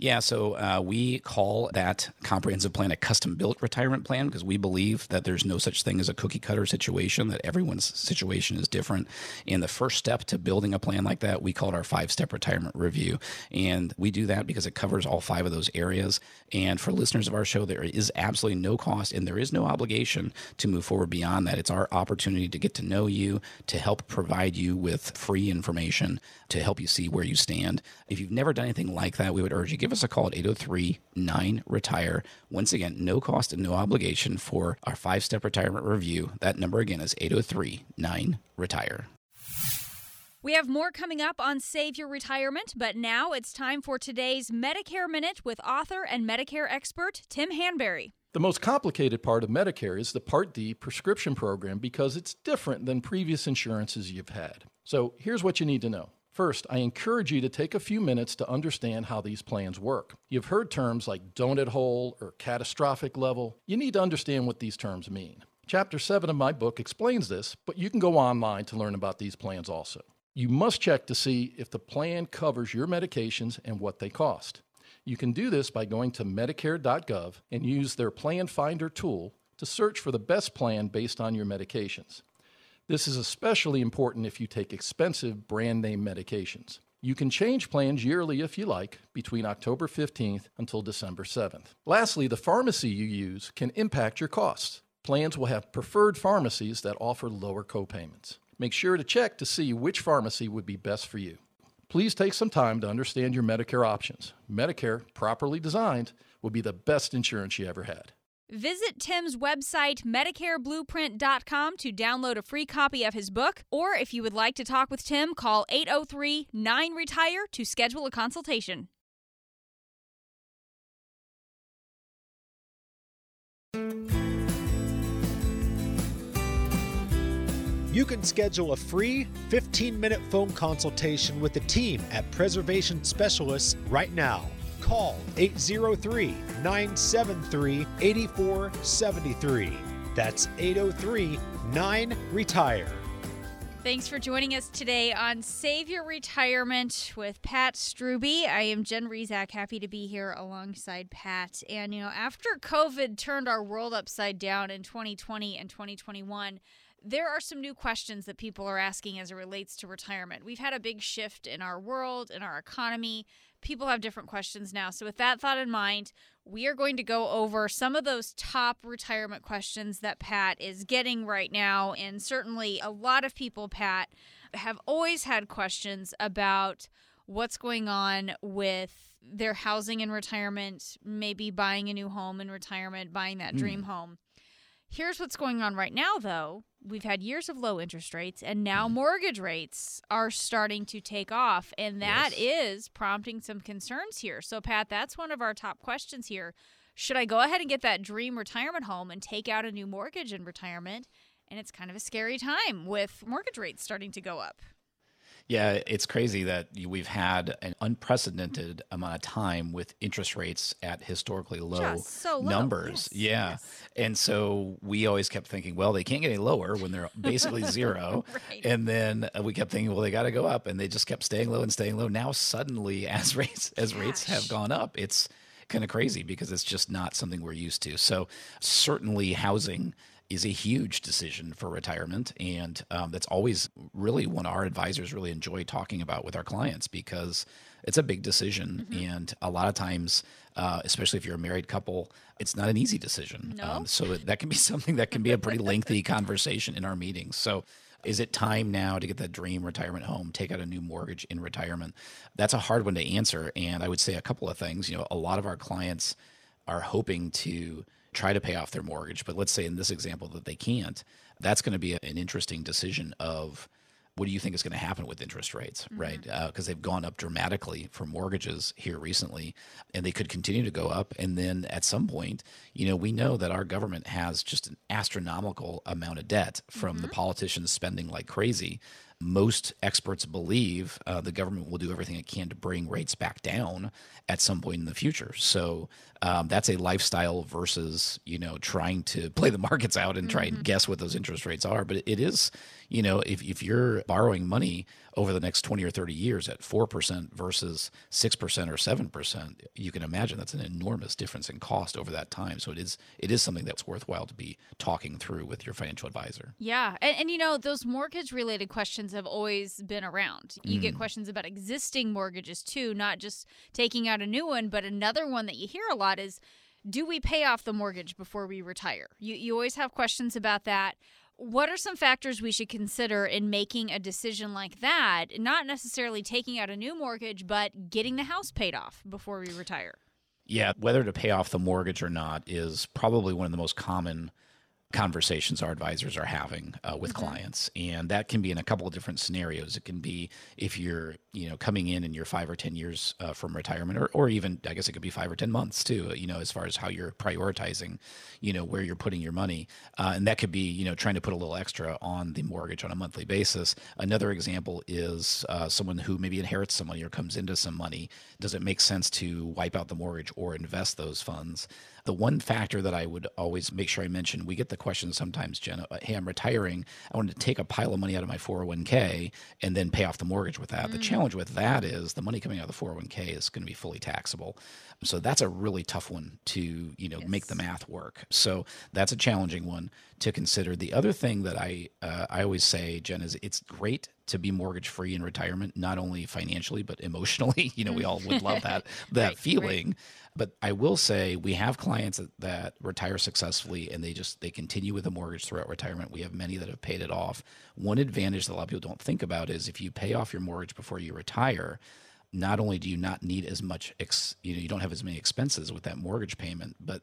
Yeah, so uh, we call that comprehensive plan a custom built retirement plan because we believe that there's no such thing as a cookie cutter situation, that everyone's situation is different. And the first step to building a plan like that, we call it our five step retirement review. And we do that because it covers all five of those areas. And for listeners of our show, there is absolutely no cost and there is no obligation to move forward beyond that. It's our opportunity to get to know you, to help provide you with free information, to help you see where you stand. If you've never done anything like that, we would urge you give us a call at 803 9 Retire. Once again, no cost and no obligation for our five step retirement review. That number again is 803 9 Retire. We have more coming up on Save Your Retirement, but now it's time for today's Medicare Minute with author and Medicare expert Tim Hanberry. The most complicated part of Medicare is the Part D prescription program because it's different than previous insurances you've had. So here's what you need to know. First, I encourage you to take a few minutes to understand how these plans work. You've heard terms like donut hole or catastrophic level. You need to understand what these terms mean. Chapter 7 of my book explains this, but you can go online to learn about these plans also. You must check to see if the plan covers your medications and what they cost. You can do this by going to Medicare.gov and use their Plan Finder tool to search for the best plan based on your medications. This is especially important if you take expensive brand name medications. You can change plans yearly if you like between October 15th until December 7th. Lastly, the pharmacy you use can impact your costs. Plans will have preferred pharmacies that offer lower copayments. Make sure to check to see which pharmacy would be best for you. Please take some time to understand your Medicare options. Medicare, properly designed, will be the best insurance you ever had. Visit Tim's website, MedicareBlueprint.com, to download a free copy of his book. Or if you would like to talk with Tim, call 803 9 Retire to schedule a consultation. You can schedule a free 15 minute phone consultation with the team at Preservation Specialists right now. Call 803 973 8473. That's 803 9 Retire. Thanks for joining us today on Save Your Retirement with Pat Strubbe. I am Jen Rizak, happy to be here alongside Pat. And, you know, after COVID turned our world upside down in 2020 and 2021, there are some new questions that people are asking as it relates to retirement. We've had a big shift in our world, in our economy. People have different questions now. So, with that thought in mind, we are going to go over some of those top retirement questions that Pat is getting right now. And certainly, a lot of people, Pat, have always had questions about what's going on with their housing in retirement, maybe buying a new home in retirement, buying that dream mm. home. Here's what's going on right now, though we've had years of low interest rates and now mm-hmm. mortgage rates are starting to take off and that yes. is prompting some concerns here so pat that's one of our top questions here should i go ahead and get that dream retirement home and take out a new mortgage in retirement and it's kind of a scary time with mortgage rates starting to go up yeah, it's crazy that we've had an unprecedented amount of time with interest rates at historically low, so low. numbers. Yes, yeah. Yes. And so we always kept thinking, well, they can't get any lower when they're basically zero. right. And then uh, we kept thinking, well, they got to go up and they just kept staying low and staying low. Now suddenly as rates as Gosh. rates have gone up, it's kind of crazy because it's just not something we're used to. So certainly housing is a huge decision for retirement. And um, that's always really one our advisors really enjoy talking about with our clients because it's a big decision. Mm-hmm. And a lot of times, uh, especially if you're a married couple, it's not an easy decision. No. Um, so that can be something that can be a pretty lengthy conversation in our meetings. So is it time now to get that dream retirement home, take out a new mortgage in retirement? That's a hard one to answer. And I would say a couple of things. You know, a lot of our clients are hoping to try to pay off their mortgage. But let's say in this example that they can't, that's going to be an interesting decision of what do you think is going to happen with interest rates, mm-hmm. right? Because uh, they've gone up dramatically for mortgages here recently, and they could continue to go up. And then at some point, you know, we know that our government has just an astronomical amount of debt from mm-hmm. the politicians spending like crazy most experts believe uh, the government will do everything it can to bring rates back down at some point in the future. So um, that's a lifestyle versus you know trying to play the markets out and try mm-hmm. and guess what those interest rates are. But it is you know if if you're borrowing money over the next 20 or 30 years at 4% versus 6% or 7%, you can imagine that's an enormous difference in cost over that time. So it is it is something that's worthwhile to be talking through with your financial advisor. Yeah. And, and you know, those mortgage related questions have always been around. You mm. get questions about existing mortgages too, not just taking out a new one, but another one that you hear a lot is do we pay off the mortgage before we retire? You, you always have questions about that what are some factors we should consider in making a decision like that? Not necessarily taking out a new mortgage, but getting the house paid off before we retire. Yeah, whether to pay off the mortgage or not is probably one of the most common conversations our advisors are having uh, with mm-hmm. clients. And that can be in a couple of different scenarios. It can be if you're you know coming in and you're five or ten years uh, from retirement or, or even i guess it could be five or ten months too you know as far as how you're prioritizing you know where you're putting your money. Uh, and that could be you know trying to put a little extra on the mortgage on a monthly basis. Another example is uh, someone who maybe inherits some money or comes into some money. Does it make sense to wipe out the mortgage or invest those funds The one factor that I would always make sure I mention, we get the question sometimes, Jen, uh, hey, I'm retiring. I want to take a pile of money out of my 401k and then pay off the mortgage with that. Mm. The challenge with that is the money coming out of the 401k is going to be fully taxable. So that's a really tough one to, you know, yes. make the math work. So that's a challenging one to consider. The other thing that I uh, I always say, Jen, is it's great to be mortgage free in retirement, not only financially but emotionally. you know, we all would love that that right, feeling. Right. But I will say we have clients that, that retire successfully and they just they continue with a mortgage throughout retirement. We have many that have paid it off. One advantage that a lot of people don't think about is if you pay off your mortgage before you retire, not only do you not need as much ex, you know you don't have as many expenses with that mortgage payment but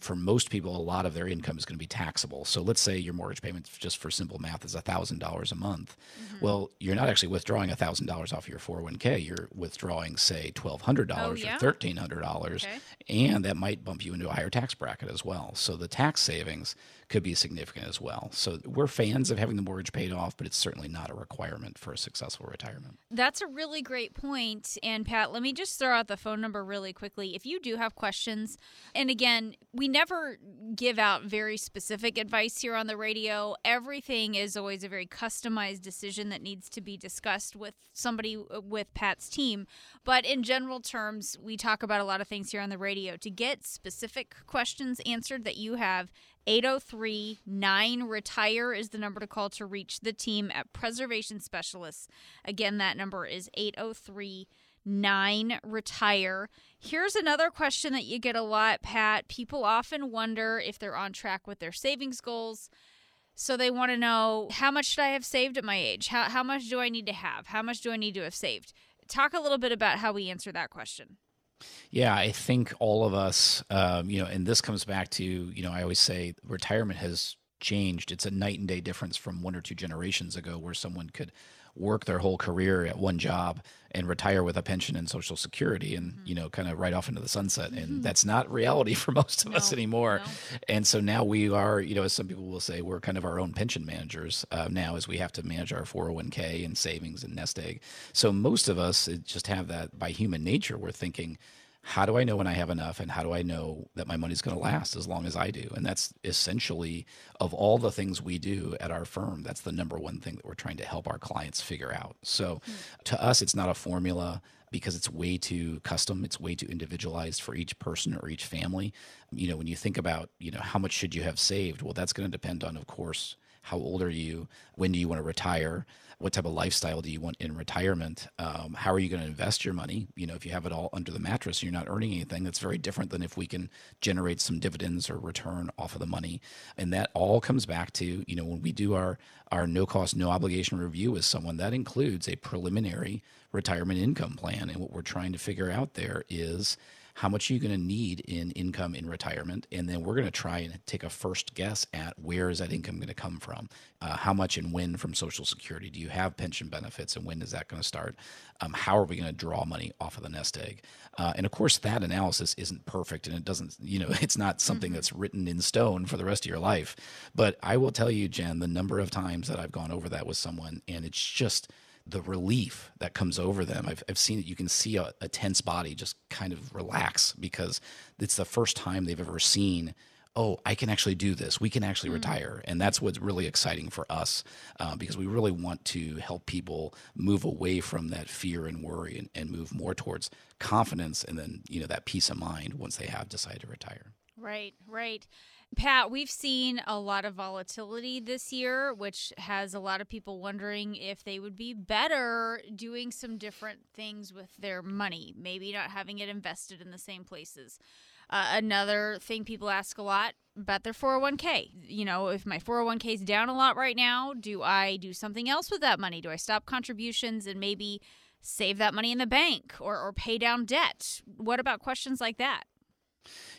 for most people a lot of their income is going to be taxable so let's say your mortgage payment just for simple math is $1000 a month mm-hmm. well you're not actually withdrawing $1000 off your 401k you're withdrawing say $1200 oh, yeah? or $1300 okay. and that might bump you into a higher tax bracket as well so the tax savings could be significant as well. So we're fans of having the mortgage paid off, but it's certainly not a requirement for a successful retirement. That's a really great point. And Pat, let me just throw out the phone number really quickly. If you do have questions, and again, we never give out very specific advice here on the radio. Everything is always a very customized decision that needs to be discussed with somebody uh, with Pat's team. But in general terms, we talk about a lot of things here on the radio. To get specific questions answered that you have, 803 9 Retire is the number to call to reach the team at Preservation Specialists. Again, that number is 803 9 Retire. Here's another question that you get a lot, Pat. People often wonder if they're on track with their savings goals. So they want to know how much should I have saved at my age? How, how much do I need to have? How much do I need to have saved? Talk a little bit about how we answer that question. Yeah, I think all of us, um, you know, and this comes back to, you know, I always say retirement has changed. It's a night and day difference from one or two generations ago where someone could work their whole career at one job and retire with a pension and social security and mm-hmm. you know kind of right off into the sunset and mm-hmm. that's not reality for most of no, us anymore no. and so now we are you know as some people will say we're kind of our own pension managers uh, now as we have to manage our 401k and savings and nest egg so most of us just have that by human nature we're thinking how do I know when I have enough and how do I know that my money's going to last as long as I do? And that's essentially of all the things we do at our firm, that's the number one thing that we're trying to help our clients figure out. So mm-hmm. to us, it's not a formula because it's way too custom it's way too individualized for each person or each family you know when you think about you know how much should you have saved well that's going to depend on of course how old are you when do you want to retire what type of lifestyle do you want in retirement? Um, how are you going to invest your money? You know, if you have it all under the mattress, you're not earning anything. That's very different than if we can generate some dividends or return off of the money. And that all comes back to you know when we do our our no cost, no obligation review with someone that includes a preliminary retirement income plan. And what we're trying to figure out there is how much are you going to need in income in retirement? And then we're going to try and take a first guess at where is that income going to come from? Uh, how much and when from social security? Do you have pension benefits and when is that going to start? Um, how are we going to draw money off of the nest egg? Uh, and of course that analysis isn't perfect and it doesn't you know it's not something mm-hmm. that's written in stone for the rest of your life. But i will tell you jen the number of times that i've gone over that with someone and it's just the relief that comes over them. I've, I've seen it. You can see a, a, tense body just kind of relax because it's the first time they've ever seen, oh, I can actually do this. We can actually mm-hmm. retire. And that's what's really exciting for us uh, because we really want to help people move away from that fear and worry and, and move more towards confidence and then, you know, that peace of mind once they have decided to retire. Right, right. Pat, we've seen a lot of volatility this year, which has a lot of people wondering if they would be better doing some different things with their money, maybe not having it invested in the same places. Uh, another thing people ask a lot about their 401k. You know, if my 401k is down a lot right now, do I do something else with that money? Do I stop contributions and maybe save that money in the bank or, or pay down debt? What about questions like that?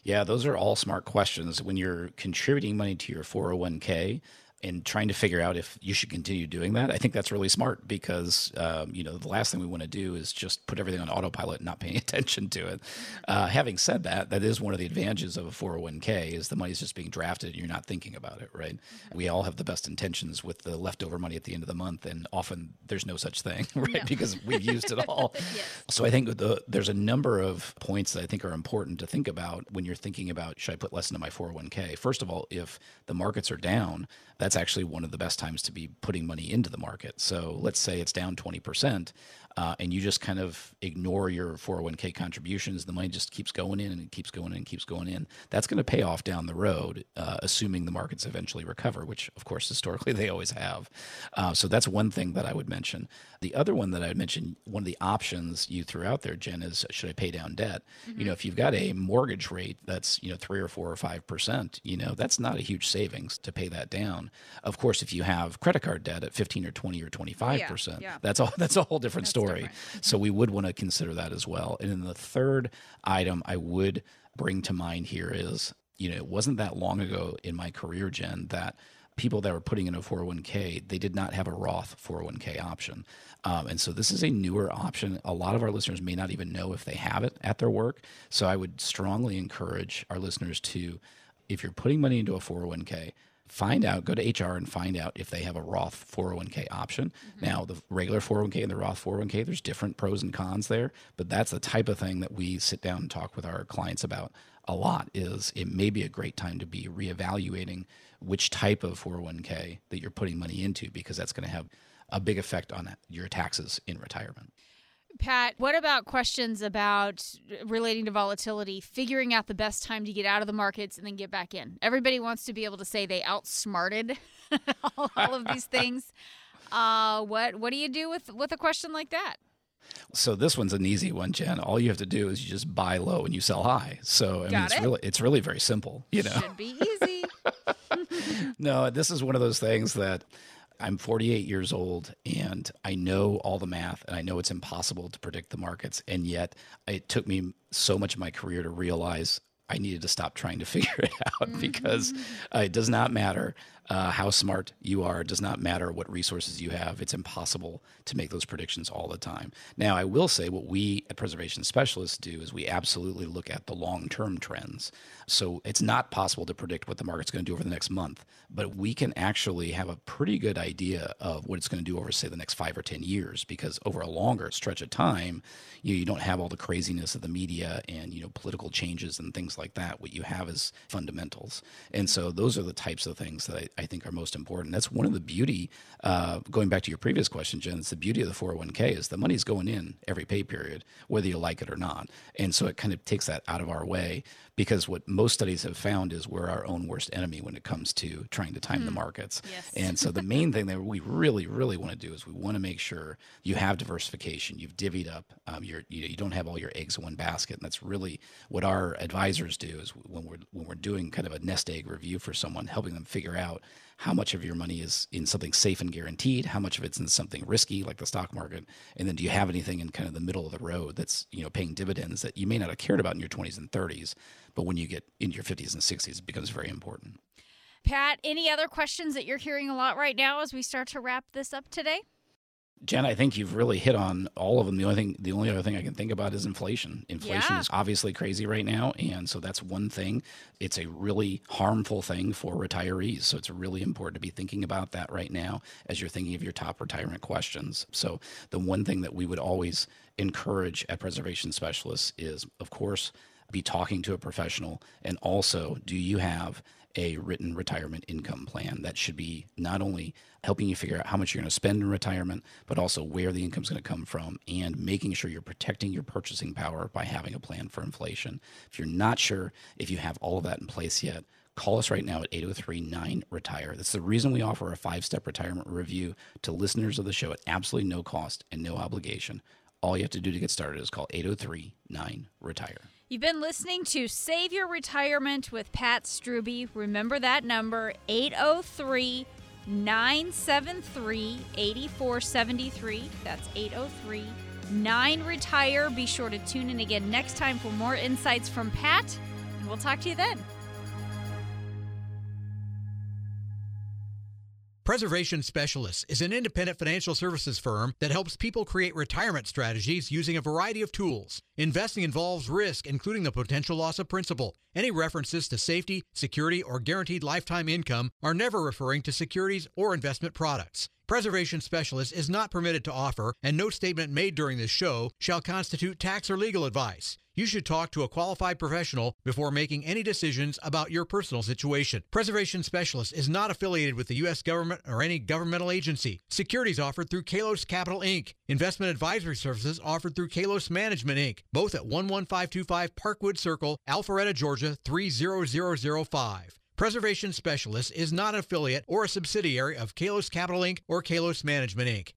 Yeah, those are all smart questions. When you're contributing money to your 401k, and trying to figure out if you should continue doing that. I think that's really smart because um, you know the last thing we want to do is just put everything on autopilot and not paying attention to it. Uh, having said that, that is one of the advantages of a 401k is the money's just being drafted and you're not thinking about it, right? We all have the best intentions with the leftover money at the end of the month, and often there's no such thing, right? No. Because we've used it all. yes. So I think the, there's a number of points that I think are important to think about when you're thinking about should I put less into my 401k. First of all, if the markets are down, that's actually one of the best times to be putting money into the market. So let's say it's down 20% uh, and you just kind of ignore your 401k contributions, the money just keeps going in and it keeps going in and keeps going in. That's going to pay off down the road, uh, assuming the markets eventually recover, which of course historically they always have. Uh, so that's one thing that I would mention. The other one that I would mention, one of the options you threw out there, Jen, is should I pay down debt? Mm-hmm. You know, if you've got a mortgage rate that's you know three or four or five percent, you know that's not a huge savings to pay that down. Of course, if you have credit card debt at fifteen or twenty or twenty five percent, that's all that's a whole different that's story. Different. Mm-hmm. So we would want to consider that as well. And then the third item I would bring to mind here is, you know, it wasn't that long ago in my career, Jen, that people that were putting in a 401k, they did not have a Roth 401k option. Um, and so this is a newer option. A lot of our listeners may not even know if they have it at their work. So I would strongly encourage our listeners to, if you're putting money into a 401k, find out, go to HR and find out if they have a Roth 401k option. Mm-hmm. Now, the regular 401k and the Roth 401k, there's different pros and cons there, but that's the type of thing that we sit down and talk with our clients about a lot is it may be a great time to be reevaluating which type of 401k that you're putting money into because that's going to have a big effect on your taxes in retirement. Pat, what about questions about relating to volatility, figuring out the best time to get out of the markets and then get back in? Everybody wants to be able to say they outsmarted all, of these things. Uh, what what do you do with with a question like that? So this one's an easy one, Jen. All you have to do is you just buy low and you sell high. So I Got mean, it's it. really it's really very simple. You know, should be easy. no, this is one of those things that I'm 48 years old and I know all the math and I know it's impossible to predict the markets. And yet it took me so much of my career to realize I needed to stop trying to figure it out mm-hmm. because uh, it does not matter uh, how smart you are. It does not matter what resources you have. It's impossible to make those predictions all the time. Now, I will say what we at Preservation Specialists do is we absolutely look at the long term trends. So it's not possible to predict what the market's going to do over the next month, but we can actually have a pretty good idea of what it's going to do over, say, the next five or 10 years, because over a longer stretch of time, you, know, you don't have all the craziness of the media and, you know, political changes and things like that. What you have is fundamentals. And so those are the types of things that I, I think are most important. That's one of the beauty, uh, going back to your previous question, Jen, it's the beauty of the 401k is the money's going in every pay period, whether you like it or not. And so it kind of takes that out of our way because what most studies have found is we're our own worst enemy when it comes to trying to time mm. the markets. Yes. And so the main thing that we really, really want to do is we want to make sure you have diversification, you've divvied up, um, you, you don't have all your eggs in one basket. And that's really what our advisors do is when we're when we're doing kind of a nest egg review for someone, helping them figure out how much of your money is in something safe and guaranteed, how much of it's in something risky like the stock market, and then do you have anything in kind of the middle of the road that's you know paying dividends that you may not have cared about in your 20s and 30s, but when you get into your 50s and 60s, it becomes very important. Pat, any other questions that you're hearing a lot right now as we start to wrap this up today? Jen, I think you've really hit on all of them. The only thing, the only other thing I can think about is inflation. Inflation yeah. is obviously crazy right now, and so that's one thing. It's a really harmful thing for retirees. So it's really important to be thinking about that right now as you're thinking of your top retirement questions. So the one thing that we would always encourage at preservation specialists is, of course, be talking to a professional, and also, do you have a written retirement income plan that should be not only helping you figure out how much you're going to spend in retirement, but also where the income is going to come from and making sure you're protecting your purchasing power by having a plan for inflation. If you're not sure if you have all of that in place yet, call us right now at 803 9 Retire. That's the reason we offer a five step retirement review to listeners of the show at absolutely no cost and no obligation. All you have to do to get started is call 803 9 Retire. You've been listening to Save Your Retirement with Pat Strubbe. Remember that number 803 973 8473. That's 803 9 Retire. Be sure to tune in again next time for more insights from Pat, and we'll talk to you then. Preservation Specialists is an independent financial services firm that helps people create retirement strategies using a variety of tools. Investing involves risk, including the potential loss of principal. Any references to safety, security, or guaranteed lifetime income are never referring to securities or investment products. Preservation Specialist is not permitted to offer, and no statement made during this show shall constitute tax or legal advice. You should talk to a qualified professional before making any decisions about your personal situation. Preservation Specialist is not affiliated with the U.S. government or any governmental agency. Securities offered through Kalos Capital Inc. Investment advisory services offered through Kalos Management Inc. Both at 11525 Parkwood Circle, Alpharetta, Georgia 30005. Preservation Specialist is not an affiliate or a subsidiary of Kalos Capital Inc. or Kalos Management Inc.